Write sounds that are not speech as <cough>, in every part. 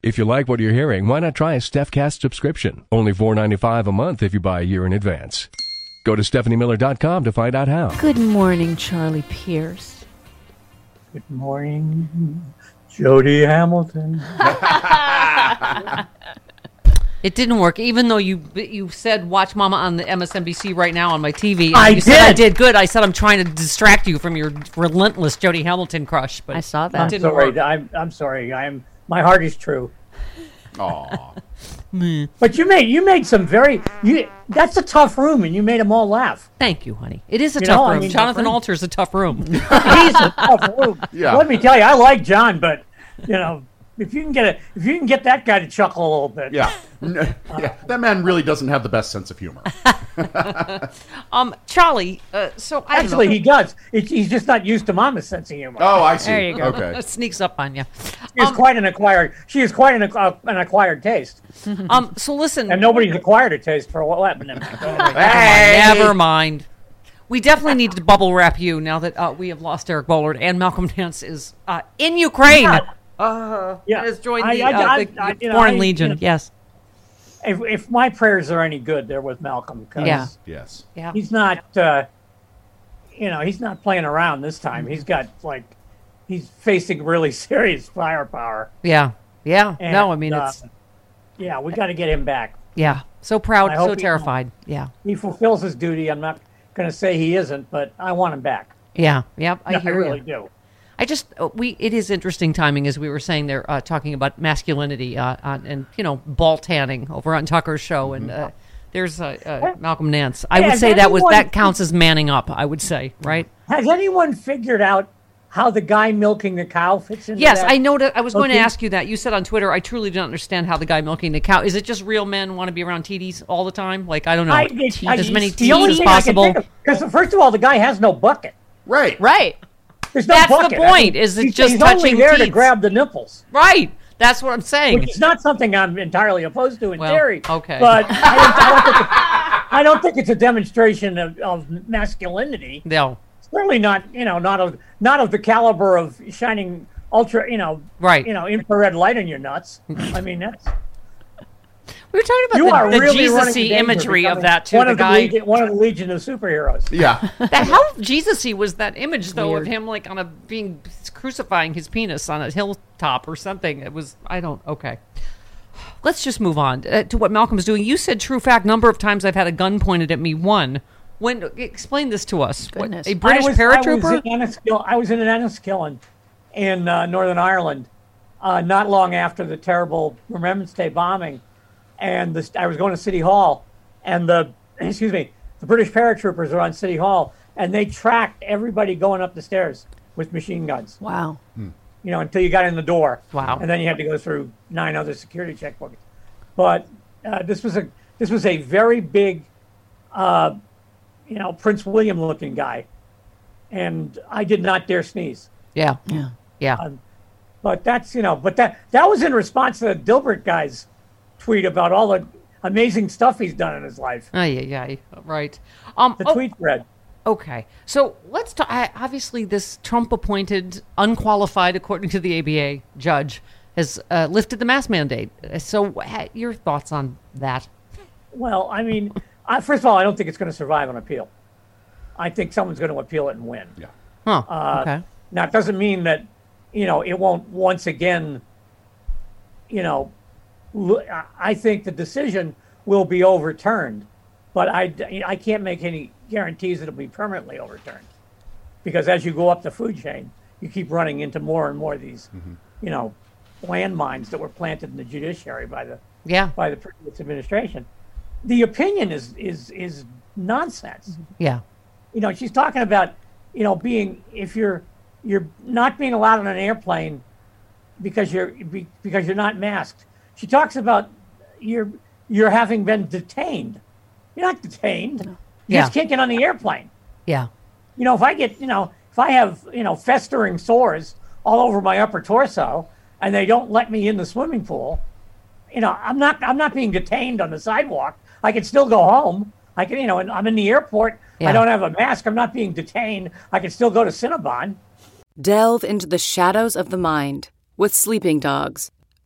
If you like what you're hearing, why not try a StephCast subscription? Only $4.95 a month if you buy a year in advance. Go to StephanieMiller.com to find out how. Good morning, Charlie Pierce. Good morning, Jody Hamilton. <laughs> It didn't work, even though you you said watch Mama on the MSNBC right now on my TV. I you Said I did. did good. I said I'm trying to distract you from your relentless Jody Hamilton crush. But I saw that. I'm didn't sorry. work. I'm, I'm sorry. I'm my heart is true. Aw. <laughs> But you made you made some very you. That's a tough room, and you made them all laugh. Thank you, honey. It is a You tough know, I room. mean, Jonathan Alter is a tough room. <laughs> He's a tough room. <laughs> Yeah. Let me tell you, I like John, but you know, if you can get a if you can get that guy to chuckle a little bit, Yeah. Yeah. That man really doesn't have the best sense of humor. <laughs> um, Charlie. Uh, so I Actually, know. he does. It, he's just not used to Mama's sense of humor. Oh, I see. There you go. Okay. It sneaks up on you. she is quite an acquired. She is quite an, acqu- an acquired taste, <laughs> Um, so listen. and nobody's acquired a taste for what happened. <laughs> Hey, Never mind. We definitely need to bubble wrap you now that uh, we have lost Eric Boehlert and Malcolm Nance is uh, in Ukraine. Yeah. Uh, Yeah. has joined the, I- uh, the I- you know, Foreign I- Legion. you know- yes. If, if my prayers are any good, they're with Malcolm. 'cause Yeah. Yes. Yeah. he's not uh, you know he's not playing around this time he's got like he's facing really <laughs> serious firepower Yeah. Yeah. and, no, I mean uh, it's yeah we got to get him back yeah. So proud, so hope he- terrified. Yeah. he fulfills his duty i'm not going to say he isn't but i want him back Yeah. Yep. I No, hear really you. do I just uh, we it is interesting timing as we were saying there uh, talking about masculinity uh, on, and you know ball tanning over on Tucker's show and uh, there's uh, uh, Malcolm Nance. I would has say that was that counts as manning up. I would say right. has anyone figured out how the guy milking the cow fits into Yes, that? I know that. I was going to ask you that. You said on Twitter, I truly don't understand how the guy milking the cow. Is it just real men want to be around TDs all the time? Like I don't know, I, as many TDs as thing I can possible. Because first of all, the guy has no bucket. Right. Right. There's no That's the bucket. I point, mean, is it just he's only touching there to grab the nipples. Right. That's what I'm saying. which is not something I'm entirely opposed to in Well, theory. okay. But I don't, I don't, think, it's, <laughs> I don't think it's a demonstration of, of masculinity. No. Certainly not, you know, not of not of the caliber of shining ultra, you know, Right. you know, infrared light in your nuts. <laughs> I mean, that's We were talking about you the, are the really Jesus-y imagery of that too. One The of the, guy, legion, one of the legion of superheroes. Yeah. <laughs> that how Jesus-y was that image though Weird. of him like on a being crucifying his penis on a hilltop or something. It was I don't okay. Let's just move on uh, to what Malcolm's doing. You said true fact. Number of times I've had a gun pointed at me. One. When explain this to us? What, a British I was, I paratrooper? was in Enniskillen, I was in an Enniskillen in uh, Northern Ireland uh, not long after the terrible Remembrance Day bombing. And the, I was going to City Hall, and the, <clears throat> excuse me, the British paratroopers were on City Hall, and they tracked everybody going up the stairs with machine guns, Wow. you know, until you got in the door. Wow. And then you had to go through nine other security checkpoints. But uh, this was a this was a very big, uh, you know, Prince William looking guy, and I did not dare sneeze. yeah, Yeah. yeah. But that's you know, but that that was in response to the Dilbert guy's tweet about all the amazing stuff he's done in his life. Oh yeah, yeah. Right. Um. The oh, tweet thread. Okay, so let's talk. I- Obviously, this Trump-appointed, unqualified, according to the ABA judge, has uh, lifted the mask mandate. So, ha- your thoughts on that? Well, I mean, I, first of all, I don't think it's going to survive on appeal. I think someone's going to appeal it and win. Yeah. Huh. Uh, okay. Now, it doesn't mean that, you know, it won't once again, you know, l- I- I think the decision will be overturned, but I, I can't make any guarantees that it'll be permanently overturned. Because as you go up the food chain, you keep running into more and more of these, mm-hmm. you know, landmines that were planted in the judiciary by the Yeah. by the previous administration. The opinion is is is nonsense mm-hmm. Yeah. you know, she's talking about, you know, being if you're you're not being allowed on an airplane because you're be, because you're not masked. She talks about you're you're having been detained. You're not detained. You're Yeah. just can't get on the airplane. Yeah. You know, if I get, you know, if I have, you know, festering sores all over my upper torso and they don't let me in the swimming pool, you know, I'm not I'm not being detained on the sidewalk. I can still go home. I can, you know, and I'm in the airport. Yeah. I don't have a mask. I'm not being detained. I can still go to Cinnabon. Delve into the shadows of the mind with Sleeping Dogs,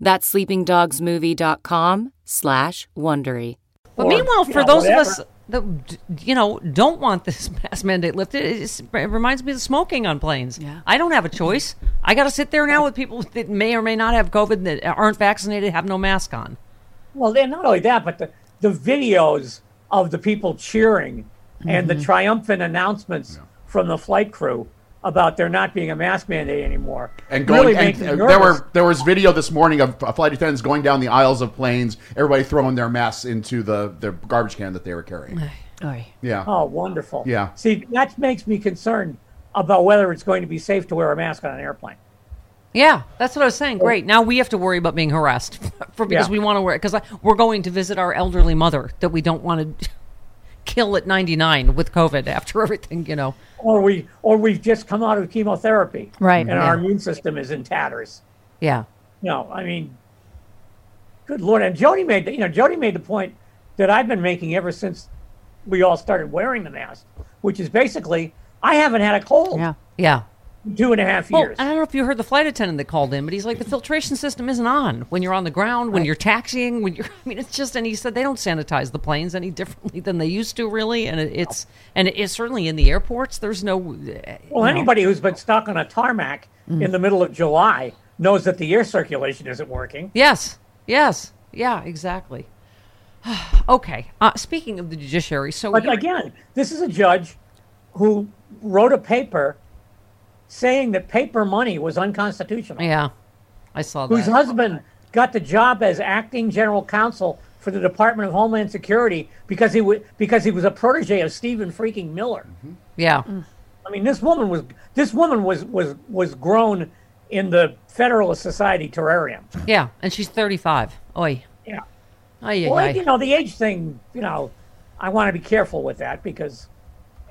That's sleepingdogsmovie.com slash Wondery. But Or, meanwhile, you for know, those of us that you know don't want this <laughs> mask mandate lifted, it's, it reminds me of smoking on planes. Yeah. I don't have a choice. I got to sit there now with people that may or may not have COVID that aren't vaccinated, have no mask on. Well, then not only that, but the, the videos of the people cheering and Mm-hmm. the triumphant announcements from the flight crew about there not being a mask mandate anymore And going, really and, make me nervous. there were there was video this morning of flight attendants going down the aisles of planes, everybody throwing their masks into the their garbage can that they were carrying. Yeah, Oh, wonderful. Yeah. See, that makes me concerned about whether it's going to be safe to wear a mask on an airplane. Yeah, that's what I was saying. Great. Now we have to worry about being harassed <laughs> for because Yeah. we want to wear it because we're going to visit our elderly mother that we don't want to kill at 99 with COVID after <laughs> everything, you know. Or we or we've just come out of chemotherapy. Right. And our immune system is in tatters. Yeah. No, I mean good lord. And Jody made the you know, Jody made the point that I've been making ever since we all started wearing the mask, which is basically I haven't had a cold Yeah. Yeah. Two and a half Well, years. I don't know if you heard the flight attendant that called in, but he's like, the filtration system isn't on when you're on the ground, when you're taxiing, when you're. <laughs> I mean, it's just. And he said they don't sanitize the planes any differently than they used to, really. And it, it's and it's certainly in the airports. There's no. uh, Well, anybody who's been stuck on a tarmac Mm. in the middle of July knows that the air circulation isn't working. Yes. Yes. Yeah. Exactly. <sighs> okay. Uh, speaking of the judiciary, so But again, this is a judge who wrote a paper saying that paper money was unconstitutional. yeah, I saw that. Whose husband got the job as acting general counsel for the Department of Homeland Security because he was because he was a protege of Stephen freaking Miller. Mm-hmm. yeah. I mean, this woman was this woman was was was grown in the Federalist Society terrarium. Yeah. And she's 35. Oi. Yeah. Ay, Well, you know, the age thing, you know, I want to be careful with that because,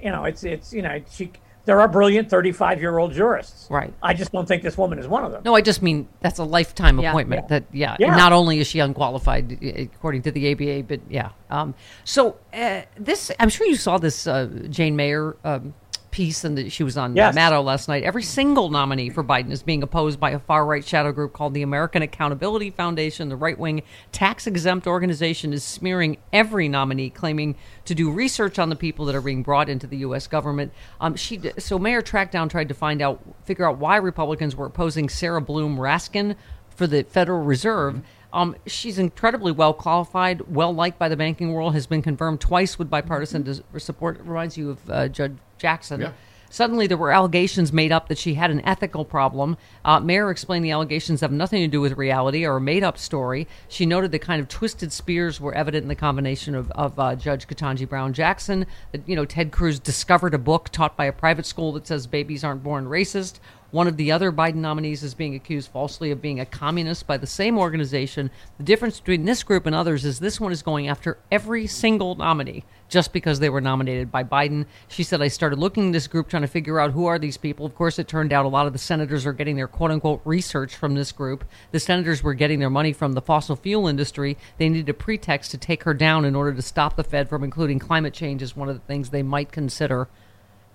you know, it's, it's, you know, she, there are brilliant 35 year old jurists. Right. I just don't think this woman is one of them. No, I just mean that's a lifetime Yeah. appointment. Yeah. That yeah, Yeah. Not only is she unqualified uh, according to the ABA, but yeah. Um, so uh, this, I'm sure you saw this uh, Jane Mayer um, piece, and that she was on Yes. Maddow last night. Every single nominee for Biden is being opposed by a far right shadow group called the American Accountability Foundation. The right wing tax exempt organization is smearing every nominee, claiming to do research on the people that are being brought into the U.S. government. Um, she so Mayer Trackdown tried to find out, figure out why Republicans were opposing Sarah Bloom Raskin for the Federal Reserve. Um, she's incredibly well qualified, well liked by the banking world, has been confirmed twice with bipartisan support. It reminds you of uh, Judge Jackson. Yeah. Suddenly, there were allegations made up that she had an ethical problem. Uh, Mayer explained the allegations have nothing to do with reality or a made up story. She noted the kind of twisted spears were evident in the combination of, of uh, Judge Ketanji Brown Jackson. That, you know, Ted Cruz discovered a book taught by a private school that says babies aren't born racist. One of the other Biden nominees is being accused falsely of being a communist by the same organization. The difference between this group and others is this one is going after every single nominee just because they were nominated by Biden. She said, I started looking this group trying to figure out who are these people. Of course, it turned out a lot of the senators are getting their quote unquote research from this group. The senators were getting their money from the fossil fuel industry. They needed a pretext to take her down in order to stop the Fed from including climate change as one of the things they might consider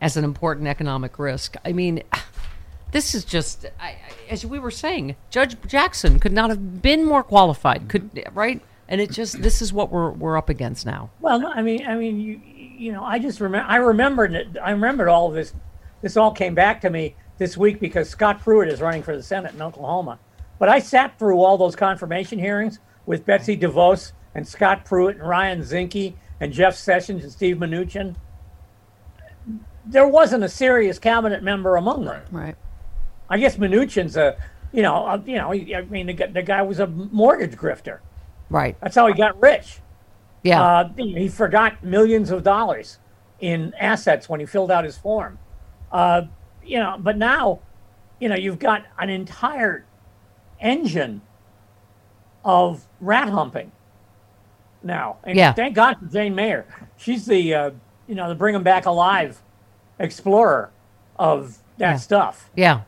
as an important economic risk. I mean, this is just, I, as we were saying, Judge Jackson could not have been more qualified. Could right? And it just this is what we're we're up against now. Well, no, I mean, I mean, you you know, I just remember I remembered it. I remembered all of this. This all came back to me this week because Scott Pruitt is running for the Senate in Oklahoma. But I sat through all those confirmation hearings with Betsy DeVos and Scott Pruitt and Ryan Zinke and Jeff Sessions and Steve Mnuchin. There wasn't a serious cabinet member among them. Right. I guess Mnuchin's a, you know, a, you know, I mean, the, the guy was a mortgage grifter. Right. That's how he got rich. Yeah. Uh, he forgot millions of dollars in assets when he filled out his form. Uh, you know, but now, you know, you've got an entire engine of rat humping now. And Yeah. thank God for Jane Mayer. She's the, uh, you know, the bring 'em back alive explorer of that Yeah. stuff. yeah.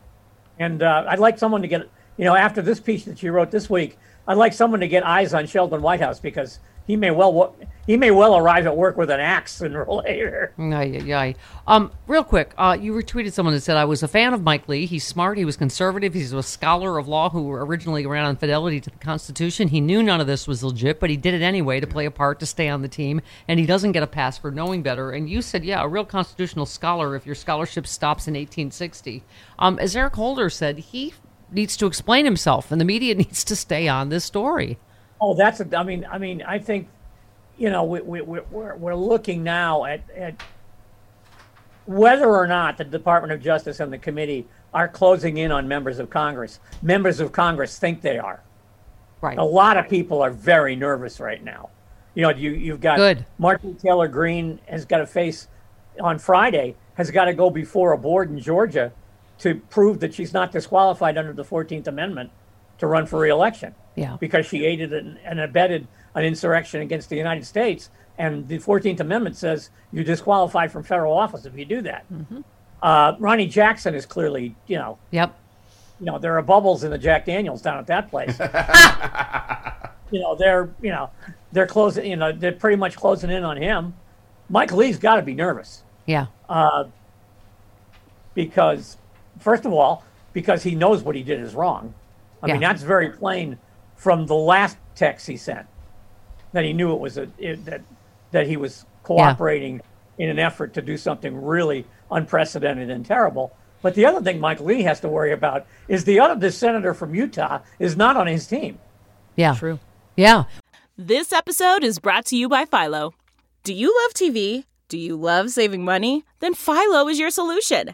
And uh, I'd like someone to get, you know, after this piece that you wrote this week, I'd like someone to get eyes on Sheldon Whitehouse because he may well he may well arrive at work with an axe sooner or later. Ay, ay, ay. Um, real quick, uh, you retweeted someone that said, I was a fan of Mike Lee. He's smart. He was conservative. He's a scholar of law who originally ran on fidelity to the Constitution. He knew none of this was legit, but he did it anyway to play a part to stay on the team, and he doesn't get a pass for knowing better. And you said, yeah, a real constitutional scholar if your scholarship stops in 1860. Um, as Eric Holder said, he needs to explain himself, and the media <laughs> needs to stay on this story. Oh, that's a, I mean, I mean, I think, you know, we, we, we- we're, we're looking now at, at whether or not the Department of Justice and the committee are closing in on members of Congress. Members of Congress think they are. Right. A lot of people are very nervous right now. You know, you, you've got Good. Marjorie Taylor Greene has got to face on Friday, has got to go before a board in Georgia to prove that she's not disqualified under the 14th Amendment to run for reelection Yeah. because she aided and, and abetted an insurrection against the United States. And the 14th Amendment says you're disqualified from federal office if you do that. Uh, Ronnie Jackson is clearly, you know, Yep. you know, there are bubbles in the Jack Daniels down at that place. <laughs> you know, they're, you know, they're closing, you know, they're pretty much closing in on him. Mike Lee's got to be nervous Yeah. because, first of all, because he knows what he did is wrong. I mean, that's very plain from the last text he sent that he knew it was a it, that that he was cooperating in an effort to do something really unprecedented and terrible. But the other thing Mike Lee has to worry about is the other the senator from Utah is not on his team. Yeah. True. Yeah. This episode is brought to you by Philo. Do you love TV? Do you love saving money? Then Philo is your solution.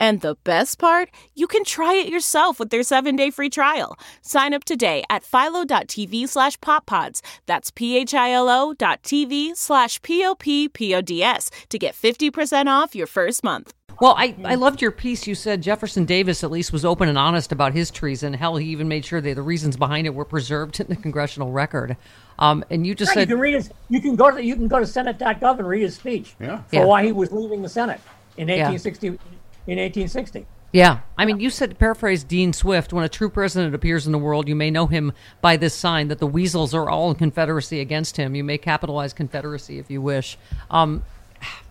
And the best part? You can try it yourself with their 7-day free trial. Sign up today at philo.tv slash poppods. That's p-h-i-l-o dot tv slash p-o-p-p-o-d-s to get 50% off your first month. Well, I, I loved your piece. You said Jefferson Davis at least was open and honest about his treason. Hell, he even made sure that the reasons behind it were preserved in the congressional record. Um, and you just Right, you said, can read his, you can go to you can go to Senate.gov and read his speech Yeah. for Yeah. why he was leaving the Senate in 1860 in 1860. yeah. I mean, you said, to paraphrase Dean Swift, when a true president appears in the world, you may know him by this sign that the weasels are all in Confederacy against him. You may capitalize Confederacy if you wish. Um,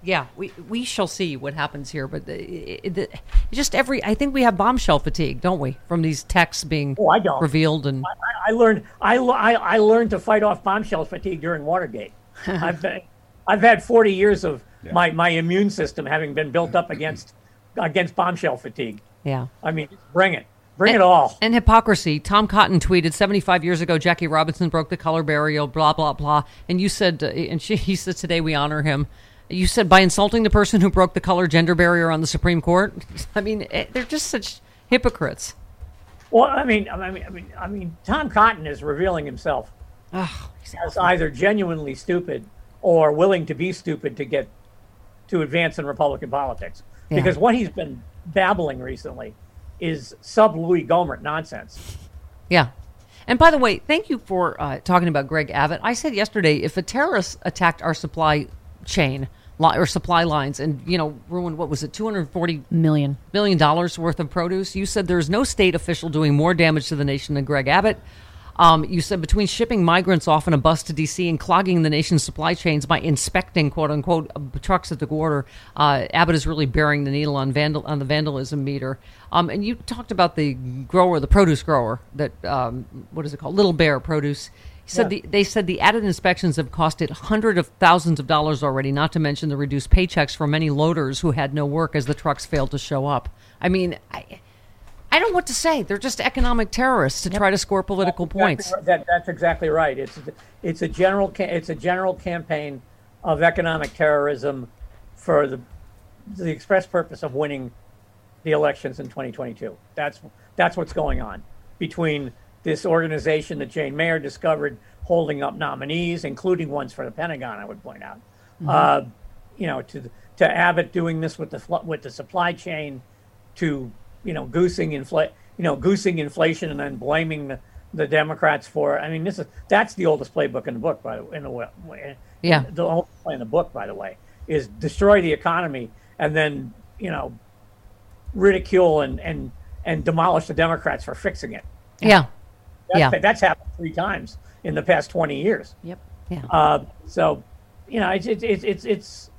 yeah, we we shall see what happens here. But the, the, just every, I think we have bombshell fatigue, don't we, from these texts being Oh, I don't. revealed and. I, I learned I, I, I learned to fight off bombshell fatigue during Watergate. <laughs> I've been- I've had 40 years of my, my immune system having been built up <clears throat> against against bombshell fatigue. Yeah. I mean, bring it, Bring and, it all. And hypocrisy. Tom Cotton tweeted 75 years ago, Jackie Robinson broke the color barrier, blah, blah, blah. And you said, uh, and she, he said, today we honor him. You said by insulting the person who broke the color gender barrier on the Supreme Court. <laughs> I mean, it, they're just such hypocrites. Well, I mean, I mean, I mean, I mean, Tom Cotton is revealing himself oh, as either genuinely stupid or willing to be stupid to get to advance in Republican politics. Yeah. Because what he's been babbling recently is sub Louis Gohmert nonsense. Yeah. And by the way, thank you for uh, talking about Greg Abbott. I said yesterday if a terrorist attacked our supply chain or supply lines and you know ruined what was it 240 Million. million dollars worth of produce, you said there's no state official doing more damage to the nation than Greg Abbott. Um, you said between shipping migrants off in a bus to D.C. and clogging the nation's supply chains by inspecting "quote unquote" uh, trucks at the border, uh, Abbott is really bearing the needle on vandal on the vandalism meter. Um, and you talked about the grower, the produce grower that um, what is it called, Little Bear Produce. He said the, they said the added inspections have costed hundreds of thousands of dollars already. Not to mention the reduced paychecks for many loaders who had no work as the trucks failed to show up. I mean. I, I don't know what to say. They're just economic terrorists to try to score political points. Exactly, that, that's exactly right. It's it's a general it's a general campaign of economic terrorism for the the express purpose of winning the elections in 2022. That's that's what's going on between this organization that Jane Mayer discovered holding up nominees, including ones for the Pentagon. I would point out, uh, you know, to to Abbott doing this with the with the supply chain, to you know goosing inflation, you know goosing inflation, and then blaming the, the Democrats for. it. I mean, this is that's the oldest playbook in the book, by the in the way. Yeah. the oldest play in the book, by the way, is destroy the economy and then you know ridicule and and and demolish the Democrats for fixing it. Yeah. That's, Yeah. that's happened three times in the past twenty years. Yep. Yeah. Uh, so, you know, it's it's it's it's it's,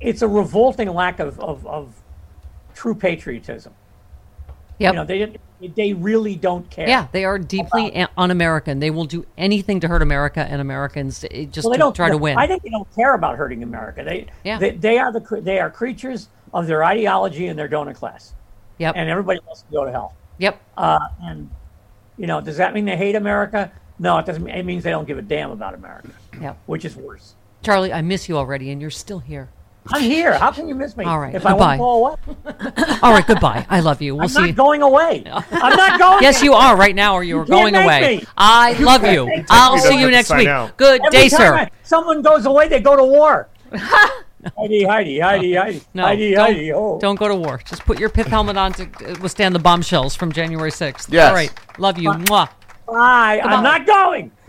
it's a revolting lack of, of, of true patriotism. Yep. You know, they they really don't care. yeah, they are deeply a- un-American. They will do anything to hurt America and Americans eh, just Well, they to don't try to win. I think they don't care about hurting America. They Yeah. they, they are the they are creatures of their ideology and their donor class, yep. and everybody wants to go to hell. yep. Uh, and you know, does that mean they hate America? No, it doesn't. It means they don't give a damn about America, Yep. which is worse. Charlie, I miss you already, and you're still here. I'm here. How can you miss me? All right, If I goodbye. won't go away, All right, goodbye. I love you. We'll see. I'm see. not going away. I'm not going. <laughs> yes, you are right now, or you are can't going away. me. I love you. I'll He see you next week. out. Good Every day, time sir. I- someone goes away, they go to war. <laughs> Heidi, Heidi, Heidi, Heidi, No, Heidi, don't, Heidi. Oh. don't go to war. Just put your pith helmet on to withstand the bombshells from January 6th. Yes. All right. Love you. Mwah. Bye. I'm not going. <laughs>